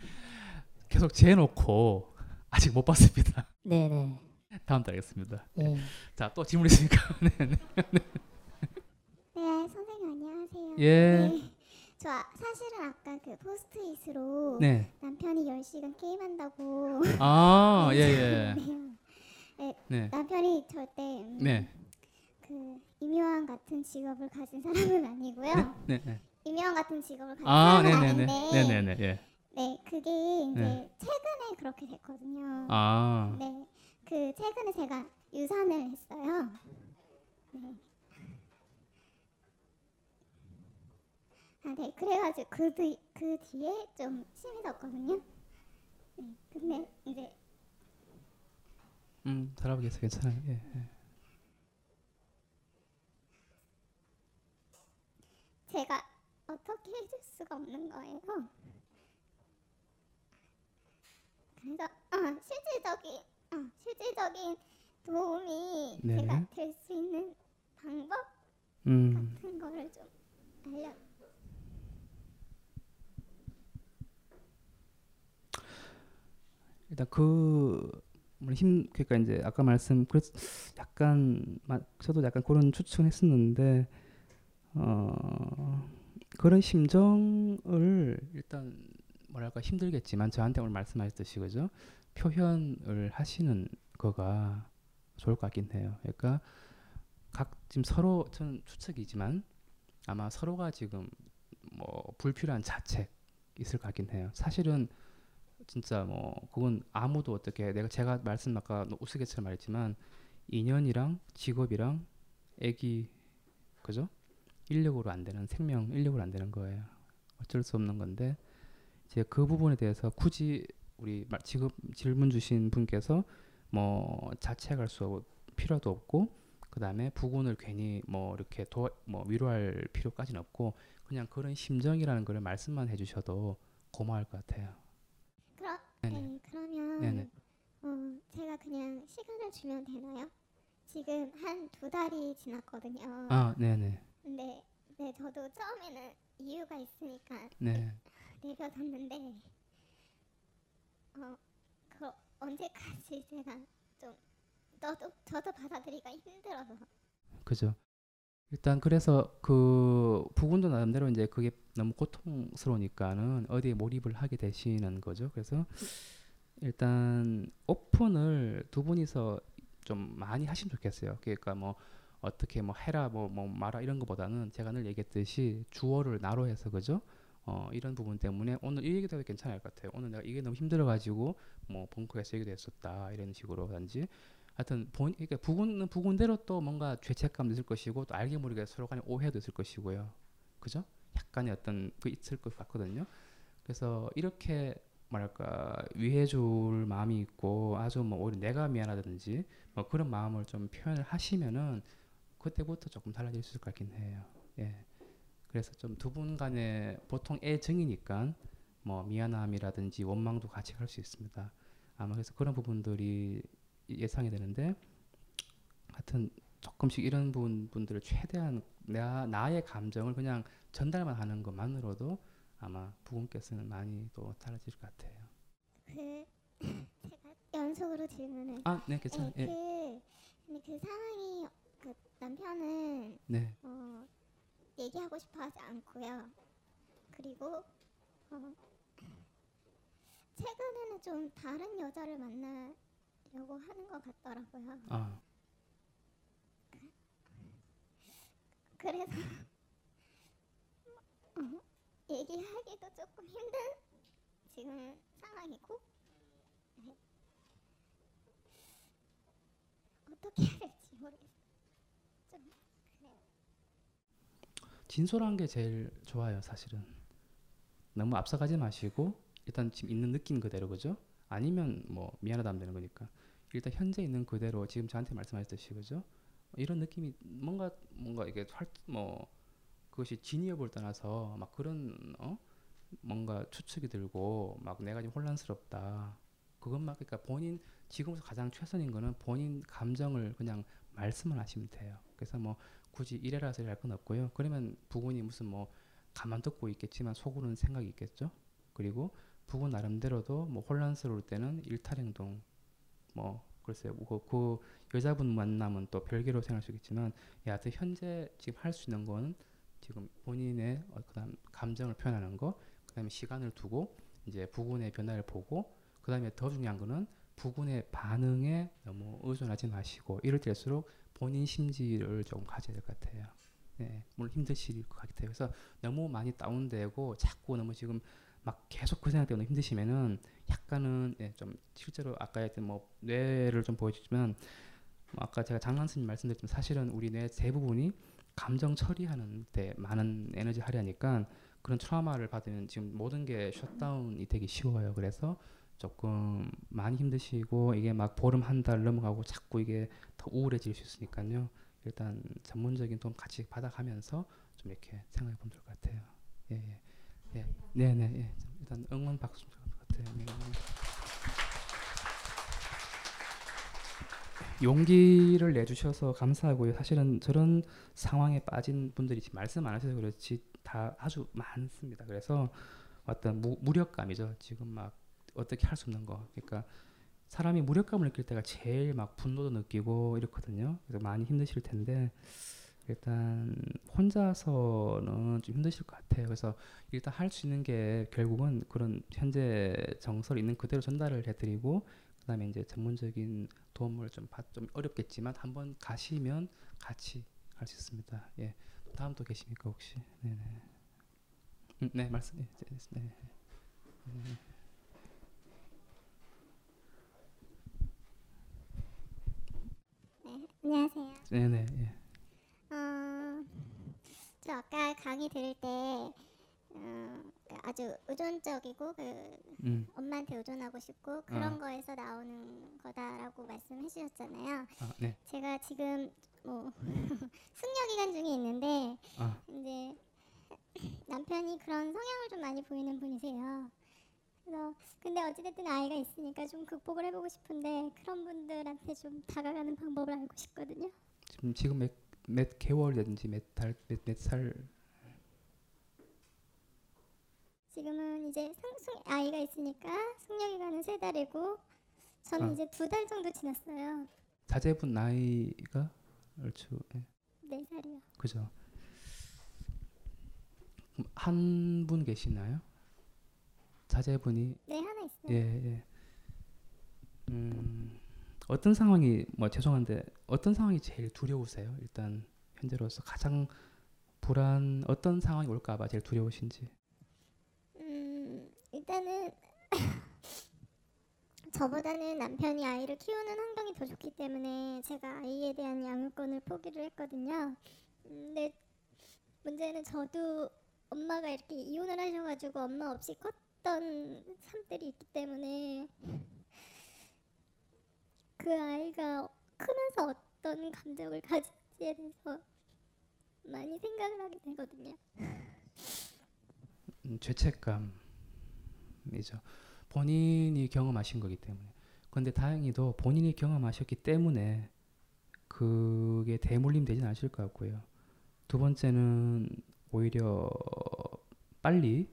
계속 재놓고 아직 못 봤습니다. 네네. 다음 달에 하겠습니다. 예. 자또 질문 있습니까? [laughs] 네, 네. 안녕하세요. 예. 네. 저 아- 사실은 아까 그 포스트잇으로 네. 남편이 10시간 게임한다고 아, 예, 예. 문자를 [laughs] 네. 네. 남편이 절대 음, 네. 그 임요한 같은 직업을 가진 사람은 아니고요. 네, 네. 임요한 같은 직업을 가진 아, 사람은 네, 네, 네. 아닌데 네, 네, 네. 예. 네, 그게 이제 네. 최근에 그렇게 됐거든요. 아. 네, 그 최근에 제가 유산을 했어요. 네. 아, 네, 그래가지고 그, 뒤, 그 뒤에 좀 심해졌거든요. 네, 근데 이제 음, 잘하고 계세요. 괜찮아요. 예. 예. 제가 어떻게 해줄 수가 없는 거예요. 그래서 어, 실질적인 어, [clears throat] 실질적인 도움이 네네. 제가 될 수 있는 방법 음. 같은 거를 좀 알려. 일단 그 힘 그러니까 이제 아까 말씀 그 약간 마- 저도 약간 그런 추측했었는데 어 그런 심정을 일단 뭐랄까 힘들겠지만 저한테 오늘 말씀하셨듯이 그죠 표현을 하시는 거가 좋을 것 같긴 해요. 그러니까 각 지금 서로 저는 추측이지만 아마 서로가 지금 뭐 불필요한 자책 있을 것 같긴 해요. 사실은 진짜 뭐 그건 아무도 어떻게 내가 제가 말씀 아까 우스갯처럼 말했지만 인연이랑 직업이랑 애기 그죠? 인력으로 안 되는 생명 인력으로 안 되는 거예요. 어쩔 수 없는 건데 이제 그 부분에 대해서 굳이 우리 말- 지금 질문 주신 분께서 뭐 자책할 수 없- 필요도 없고 그 다음에 부군을 괜히 뭐 이렇게 도, 뭐 위로할 필요까지는 없고 그냥 그런 심정이라는 걸 말씀만 해주셔도 고마울 것 같아요. 그럼 네네. 네, 그러면 네네. 어, 제가 그냥 시간을 주면 되나요? 지금 한 두 달이 지났거든요. 아, 네네. 근데 네 저도 처음에는 이유가 있으니까 네. 내려뒀는데 어, 그 언제까지 제가 좀 너도 저도 받아들이기가 힘들어서 그죠. 일단 그래서 그 부군도 나름대로 이제 그게 너무 고통스러우니까는 어디에 몰입을 하게 되시는 거죠. 그래서 일단 오픈을 두 분이서 좀 많이 하시면 좋겠어요. 그러니까 뭐 어떻게 뭐 해라 뭐, 뭐 말아 이런 것보다는 제가 늘 얘기했듯이 주어를 나로 해서 그죠. 어 이런 부분 때문에 오늘 이 얘기도 괜찮을 것 같아요. 오늘 내가 이게 너무 힘들어가지고 뭐 벙커에서 얘기도 했었다 이런 식으로든지 하여튼 본 그러니까 부군은 부군대로 또 뭔가 죄책감도 있을 것이고 또 알게 모르게 서로 간에 오해도 있을 것이고요. 그죠? 약간의 어떤 그 있을 것 같거든요. 그래서 이렇게 뭐랄까 위해줄 마음이 있고 아주 뭐 오히려 내가 미안하다든지 뭐 그런 마음을 좀 표현을 하시면은 그때부터 조금 달라질 수 있을 것 같긴 해요. 예. 그래서 좀 두 분 간에 보통 애정이니까 뭐 미안함이라든지 원망도 같이 할수 있습니다. 아마 그래서 그런 부분들이 예상이 되는데 하여튼 조금씩 이런 부분 분들을 최대한 나 나의 감정을 그냥 전달만 하는 것만으로도 아마 부군께서는 많이 또 달라질 것 같아요. 그 제가 연속으로 질문을 아, 네, 괜찮아요. 네, 예. 그 근데 그 상황이 그 남편은 네. 어, 얘기하고 싶어 하지 않고요. 그리고 어, 최근에는 좀 다른 여자를 만나려고 하는 것 같더라고요. 아, 그래서 어, 얘기하기도 조금 힘든 지금 상황이고 네. 어떻게 해야 될지 모르겠어요. 좀 그래요. 진솔한 게 제일 좋아요, 사실은. 너무 앞서가지 마시고 일단 지금 있는 느낌 그대로 그죠? 아니면 뭐 미안하다 하면 되는 거니까. 일단 현재 있는 그대로 지금 저한테 말씀하셨듯이 그죠? 이런 느낌이 뭔가 뭔가 이게 활뭐 그것이 진위업을 떠나서 막 그런 어 뭔가 추측이 들고 막 내가 지금 혼란스럽다. 그것만 그러니까 본인 지금부터 가장 최선인 거는 본인 감정을 그냥 말씀을 하시면 돼요. 그래서 뭐 굳이 이래라 저래라 할 건 없고요. 그러면 부군이 무슨 뭐 가만 듣고 있겠지만 속으로는 생각이 있겠죠. 그리고 부군 나름대로도 뭐 혼란스러울 때는 일탈 행동 뭐 글쎄요 그, 그 여자분 만나면 또 별개로 생각할 수 있겠지만 여하튼 현재 지금 할 수 있는 건 지금 본인의 어, 그다음 감정을 표현하는 거, 그다음에 시간을 두고 이제 부군의 변화를 보고 그다음에 더 중요한 거는 부군의 반응에 너무 의존하지 마시고 이럴 때일수록 본인 심지를 좀 가져야 될 것 같아요. 네, 물론 힘드실 것 같아요. 그래서 너무 많이 다운되고 자꾸 너무 지금 막 계속 그 생각 때문에 힘드시면은 약간은 예, 좀 실제로 아까 했던 뭐 뇌를 좀 보여주지만 뭐 아까 제가 장난스님 말씀드렸지만 사실은 우리 뇌 대부분이 감정 처리하는 데 많은 에너지 할애하니까 그런 트라우마를 받으면 지금 모든 게 셧다운이 되기 쉬워요. 그래서 조금 많이 힘드시고 이게 막 보름 한 달 넘어가고 자꾸 이게 더 우울해질 수 있으니까요. 일단 전문적인 도움 같이 받아가면서 좀 이렇게 생각해 보면 될것 같아요. 예, 예, 예, 네, 네, 예. 일단 응원 박수 좀것 같아요. 네. 용기를 내주셔서 감사하고요. 사실은 저런 상황에 빠진 분들이 말씀 안 하셔서 그렇지 다 아주 많습니다. 그래서 어떤 무, 무력감이죠. 지금 막 어떻게 할 수 없는 거. 그러니까 사람이 무력감을 느낄 때가 제일 막 분노도 느끼고 이렇거든요. 그래서 많이 힘드실 텐데 일단 혼자서는 좀 힘드실 것 같아요. 그래서 일단 할 수 있는 게 결국은 그런 현재 정서를 있는 그대로 전달을 해드리고 그다음에 이제 전문적인 도움을 좀 받 좀 어렵겠지만 한번 가시면 같이 할 수 있습니다. 예. 다음 또 계십니까 혹시? 네네. 음, 네 말씀. 네. 네. 네. 네, 안녕하세요. 네네. 예. 어, 저 아까 강의 들을 때 어, 그 아주 의존적이고 그 음. 엄마한테 의존하고 싶고 그런 어. 거에서 나오는 거다라고 말씀해 주셨잖아요. 아, 네. 제가 지금 뭐 [laughs] 숙녀 기간 중에 있는데 아. 이제 남편이 그런 성향을 좀 많이 보이는 분이세요. 그래서 근데 어찌됐든 아이가 있으니까 좀 극복을 해보고 싶은데 그런 분들한테 좀 다가가는 방법을 알고 싶거든요. 지금 지금 몇, 몇 개월이든지 몇달몇몇 지금은 이제 상승 아이가 있으니까 숙녀 기간은 세 달이고 저는 아. 이제 두 달 정도 지났어요. 자제분 나이가 얼추 예. 네 살이요. 그죠. 한 분 계시나요? 자제분이 네 하나 있어요. 예, 예. 음, 어떤 상황이 뭐 죄송한데 어떤 상황이 제일 두려우세요? 일단 현재로서 가장 불안 어떤 상황이 올까봐 제일 두려우신지. 음 일단은 [laughs] 저보다는 남편이 아이를 키우는 환경이 더 좋기 때문에 제가 아이에 대한 양육권을 포기를 했거든요. 음, 근데 문제는 저도 엄마가 이렇게 이혼을 하셔가지고 엄마 없이 컸 던 삶들이 있기 때문에 그 아이가 크면서 어떤 감정을 가질지에 대해서 많이 생각을 하게 되거든요. 음, 죄책감이죠. 본인이 경험하신 거기 때문에. 그런데 다행히도 본인이 경험하셨기 때문에 그게 대물림 되진 않으실 것 같고요. 두 번째는 오히려 빨리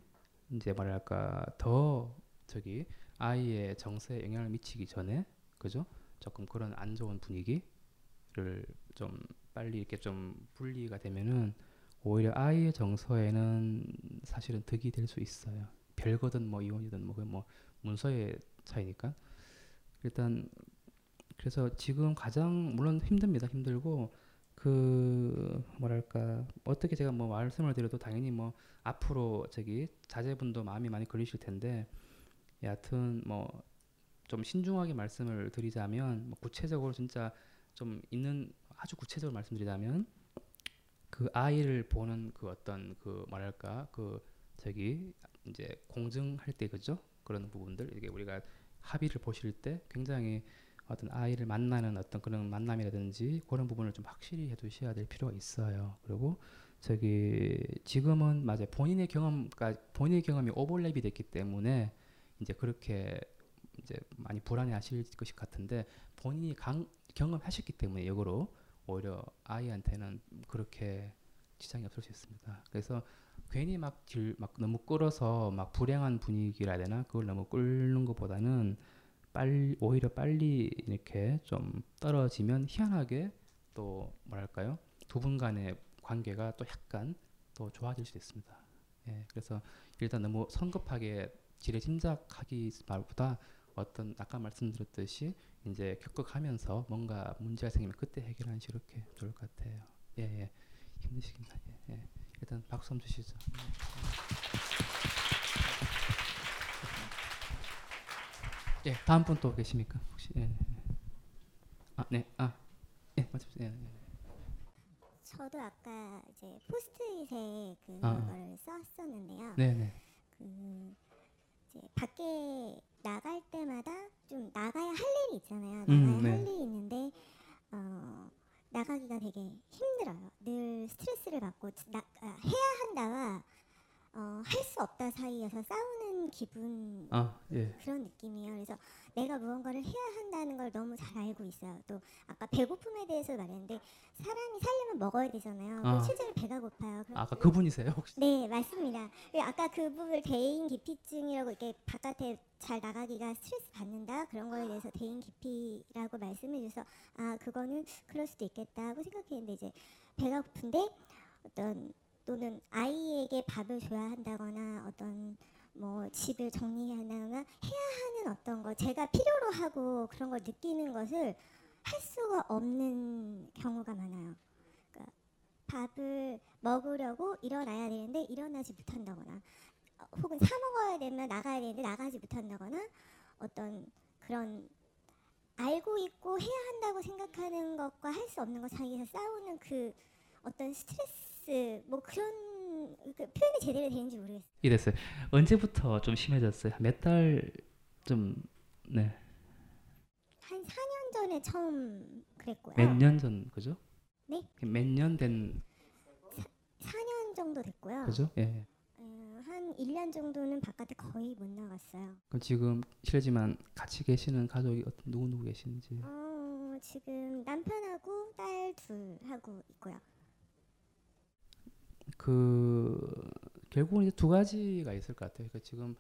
이제 뭐랄까 더 저기 아이의 정서에 영향을 미치기 전에 그죠? 조금 그런 안 좋은 분위기를 좀 빨리 이렇게 좀 분리가 되면은 오히려 아이의 정서에는 사실은 득이 될 수 있어요. 별거든 뭐 이혼이든 뭐, 뭐 문서의 차이니까 일단 그래서 지금 가장 물론 힘듭니다. 힘들고 그 뭐랄까 어떻게 제가 뭐 말씀을 드려도 당연히 뭐 앞으로 저기 자제분도 마음이 많이 걸리실 텐데 여하튼 뭐 좀 신중하게 말씀을 드리자면 뭐 구체적으로 진짜 좀 있는 아주 구체적으로 말씀드리자면 그 아이를 보는 그 어떤 그 뭐랄까 그 저기 이제 공증할 때 그죠? 그런 부분들 이게 우리가 합의를 보실 때 굉장히 어떤 아이를 만나는 어떤 그런 만남이라든지 그런 부분을 좀 확실히 해두셔야 될 필요가 있어요. 그리고 저기 지금은 맞아요. 본인의 경험까 본인의 경험이 오버랩이 됐기 때문에 이제 그렇게 이제 많이 불안해하실 것이 같은데 본인이 강, 경험하셨기 때문에 역으로 오히려 아이한테는 그렇게 지장이 없을 수 있습니다. 그래서 괜히 막, 질, 막 너무 끌어서 막 불행한 분위기라 해야 되나 그걸 너무 끓는 것보다는 빨리 오히려 빨리 이렇게 좀 떨어지면 희한하게 또 뭐랄까요 두 분 간의 관계가 또 약간 또 좋아질 수 있습니다. 예, 그래서 일단 너무 성급하게 지레 짐작하기 말보다 어떤 아까 말씀드렸듯이 이제 겪어가면서 뭔가 문제가 생기면 그때 해결하는 식으로 이렇게 좋을 것 같아요. 예, 예. 힘드시겠나? 예, 예. 일단 박수 한번 주시죠. 예, 다음 분 또 계십니까? 혹시? 예. 예. 아, 네. 아, 예, 맞습니다. 예, 예. 저도 아까 이제 포스트잇에 그 아. 거를 썼었는데요. 네 네. 그 이제 밖에 나갈 때마다 좀 나가야 할 일이 있잖아요. 음, 나가야 네. 할 일이 있는데 어, 나가기가 되게 힘들어요. 늘 스트레스를 받고 나, 아, 해야 한다와 어, 할 수 없다 사이여서 싸우는 기분 아, 예. 그런 느낌이에요. 그래서 내가 무언가를 해야 한다는 걸 너무 잘 알고 있어요. 또 아까 배고픔에 대해서 말했는데 사람이 살려면 먹어야 되잖아요. 아. 아. 실제로 배가 고파요. 아까 그분이세요, 혹시? 네, 맞습니다. 그리고 아까 그 부분 대인 기피증이라고 이렇게 바깥에 잘 나가기가 스트레스 받는다 그런 거에 대해서 대인 기피라고 말씀해 주셔서 아 그거는 그럴 수도 있겠다 하고 생각했는데 이제 배가 고픈데 어떤 또는 아이에게 밥을 줘야 한다거나 어떤 뭐 집을 정리해야 한다거나 해야 하는 어떤 거 제가 필요로 하고 그런 걸 느끼는 것을 할 수가 없는 경우가 많아요. 그러니까 밥을 먹으려고 일어나야 되는데 일어나지 못한다거나 어, 혹은 사 먹어야 되면 나가야 되는데 나가지 못한다거나 어떤 그런 알고 있고 해야 한다고 생각하는 것과 할 수 없는 것 사이에서 싸우는 그 어떤 스트레스 뭐 그런 그 표현이 제대로 되는지 모르겠어요. 이랬어요. 언제부터 좀 심해졌어요? 몇 달 좀 네. 한 4년 전에 처음 그랬고요. 몇 년 전 그죠? 네? 몇 년 된 4년 정도 됐고요. 그죠? 예. 어, 한 1년 정도는 바깥에 거의 못 나갔어요. 그럼 지금 실례지만 같이 계시는 가족이 어떤 누구 누구 계시는지. 어, 지금 남편하고 딸 둘 하고 있고요. 그 결국은 이제 두 가지가 있을 것 같아요. 그러니까 지금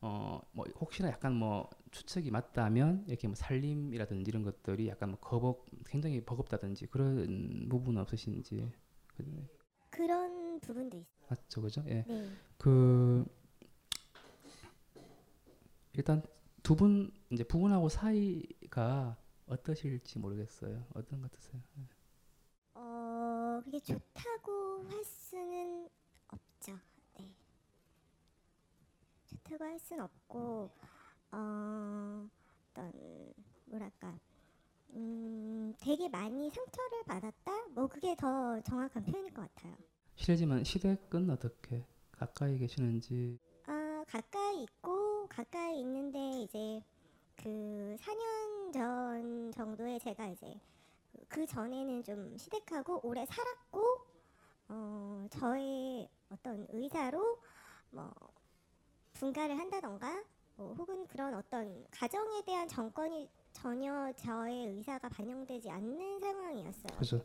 어 뭐 혹시나 약간 뭐 추측이 맞다면 이렇게 뭐 살림이라든지 이런 것들이 약간 뭐 거벅 굉장히 버겁다든지 그런 부분은 없으신지 그- 그런 부분도 있어요. 맞죠, 그죠? 예. 네. 그 일단 두 분 이제 부부하고 사이가 어떠실지 모르겠어요. 어떤 것 같으세요? 예. 어, 그게 좋다고 할 수는 없죠. 네. 좋다고 할 수는 없고, 어, 어떤, 뭐랄까, 음, 되게 많이 상처를 받았다? 뭐, 그게 더 정확한 표현일 것 같아요. 실례지만 시댁은 어떻게 가까이 계시는지 아, 가까이 있고, 가까이 있는데, 이제, 그, 4년 전 정도에 제가 이제, 그 전에는 좀 시댁하고 오래 살았고, 어, 저의 어떤 의사로, 뭐, 분가를 한다던가, 뭐, 혹은 그런 어떤 가정에 대한 정권이 전혀 저의 의사가 반영되지 않는 상황이었어요. 그죠.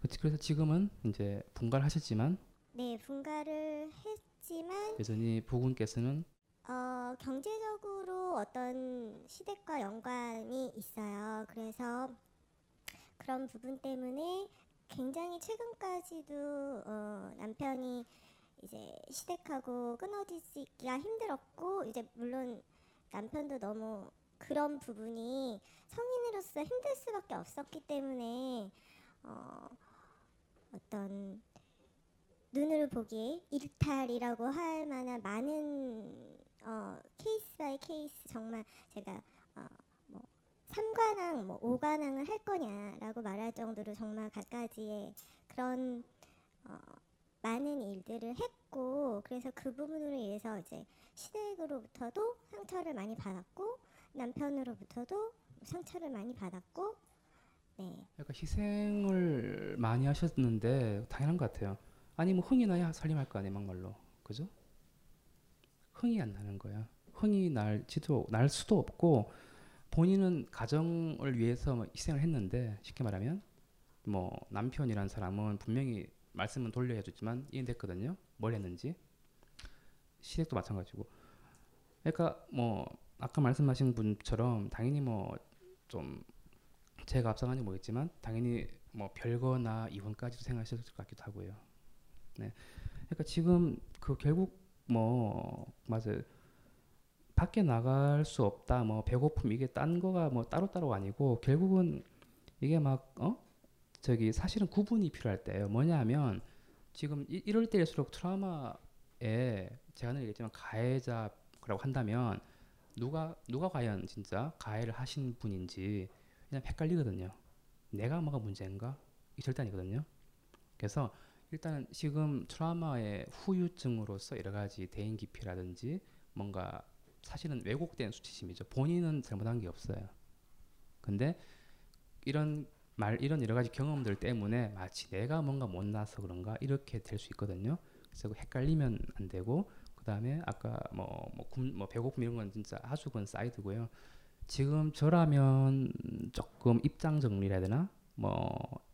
그치, 그래서 지금은 이제 분가를 하셨지만 네, 분가를 했지만, 여전히 부군께서는 어, 경제적으로 어떤 시댁과 연관이 있어요. 그래서 그런 부분 때문에 굉장히 최근까지도 어, 남편이 이제 시댁하고 끊어지기가 힘들었고 이제 물론 남편도 너무 그런 부분이 성인으로서 힘들 수밖에 없었기 때문에 어, 어떤 눈으로 보기에 일탈이라고 할 만한 많은 어, case by case 정말 제가 어, 뭐 3관왕 뭐 5관왕을 할 거냐라고 말할 정도로 정말 갖가지의 그런 어, 많은 일들을 했고 그래서 그 부분으로 인해서 이제 시댁으로부터도 상처를 많이 받았고 남편으로부터도 상처를 많이 받았고 네 약간 희생을 많이 하셨는데 당연한 것 같아요. 아니 뭐 흥이 나야 살림할 거 아니에요 막말로 그죠? 흥이 안 나는 거야. 흥이 날 지도 날 수도 없고 본인은 가정을 위해서 뭐 희생을 했는데 쉽게 말하면 뭐 남편이란 사람은 분명히 말씀은 돌려 해줬지만 이해됐거든요. 뭘 했는지 시댁도 마찬가지고. 그러니까 뭐 아까 말씀하신 분처럼 당연히 뭐 좀 제가 앞서가는지 모르겠지만 당연히 뭐 별거나 이혼까지도 생각하셨을 것 같기도 하고요. 네. 그러니까 지금 그 결국 뭐 맞아 밖에 나갈 수 없다 뭐 배고픔 이게 딴 거가 뭐 따로따로 아니고 결국은 이게 막 어? 저기 사실은 구분이 필요할 때예요. 뭐냐면 지금 이, 이럴 때일수록 트라우마에 제가 늘 얘기했지만 가해자라고 한다면 누가 누가 과연 진짜 가해를 하신 분인지 그냥 헷갈리거든요. 내가 뭐가 문제인가? 이 절대 아니거든요. 그래서 일단 지금 트라우마의 후유증으로서 여러 가지 대인 기피라든지 뭔가 사실은 왜곡된 수치심이죠. 본인은 잘못한 게 없어요. 근데 이런 말 이런 여러 가지 경험들 때문에 마치 내가 뭔가 못나서 그런가 이렇게 될 수 있거든요. 그래서 헷갈리면 안 되고 그다음에 아까 뭐, 뭐, 굶, 뭐 배고픔 이런 건 진짜 아주 건 사이드고요. 지금 저라면 조금 입장 정리를 해야 되나? 뭐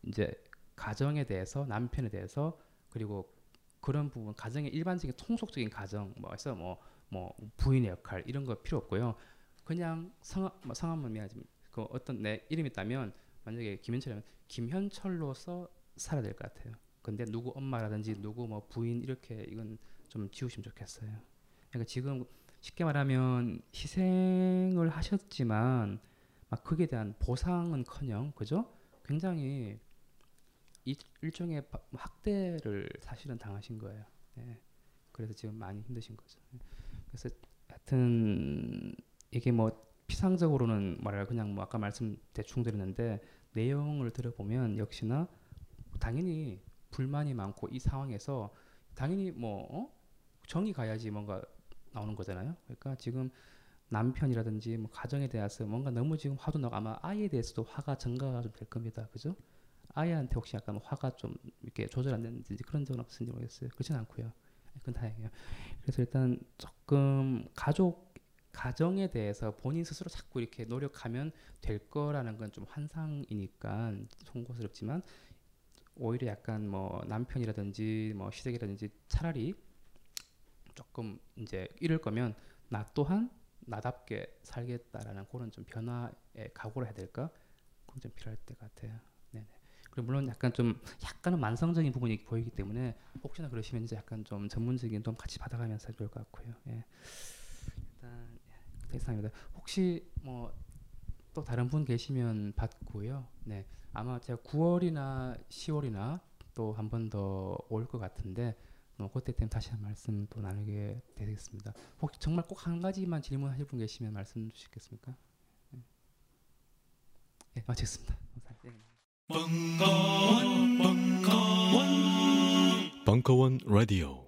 이제 가정에 대해서 남편에 대해서 그리고 그런 부분 가정의 일반적인 통속적인 가정 뭐해서 뭐, 뭐 부인의 역할 이런 거 필요 없고요. 그냥 성함 뭐그 어떤 내 이름이 있다면 만약에 김현철이면 김현철로서 살아야 될 것 같아요. 근데 누구 엄마라든지 누구 뭐 부인 이렇게 이건 좀 지우시면 좋겠어요. 그러니까 지금 쉽게 말하면 희생을 하셨지만 막 그에 대한 보상은커녕 그죠? 굉장히 이, 일종의 학대를 사실은 당하신 거예요. 네. 그래서 지금 많이 힘드신 거죠. 그래서 하여튼 이게 뭐 피상적으로는 말해 그냥 뭐 아까 말씀 대충 드렸는데 내용을 들어보면 역시나 당연히 불만이 많고 이 상황에서 당연히 뭐 어? 정이 가야지 뭔가 나오는 거잖아요. 그러니까 지금 남편이라든지 뭐 가정에 대해서 뭔가 너무 지금 화도 나고 아마 아이에 대해서도 화가 증가가 좀 될 겁니다. 그죠? 아이한테 혹시 약간 화가 좀 이렇게 조절 안 되는지 그런 적은 없은지 모르겠어요. 그렇진 않고요. 그건 다행이에요. 그래서 일단 조금 가족 가정에 대해서 본인 스스로 자꾸 이렇게 노력하면 될 거라는 건 좀 환상이니까 송구스럽지만 오히려 약간 뭐 남편이라든지 뭐 시댁이라든지 차라리 조금 이제 이럴 거면 나 또한 나답게 살겠다라는 그런 좀 변화에 각오를 해야 될까? 그건 좀 필요할 것 같아요. 물론 약간 좀 약간은 만성적인 부분이 보이기 때문에 혹시나 그러시면 이제 약간 좀 전문적인 도움 같이 받아가면서 좋을 것 같고요. 예. 일단 예, 이상입니다. 혹시 뭐 또 다른 분 계시면 받고요. 네, 아마 제가 9월이나 10월이나 또 한 번 더 올 것 같은데 뭐 그때 때문에 다시 한 말씀 또 나누게 되겠습니다. 혹시 정말 꼭 한 가지만 질문하실 분 계시면 말씀 주시겠습니까? 네, 네 마치겠습니다. 감사합니다. 벙커원, 벙커원, 벙커원 라디오.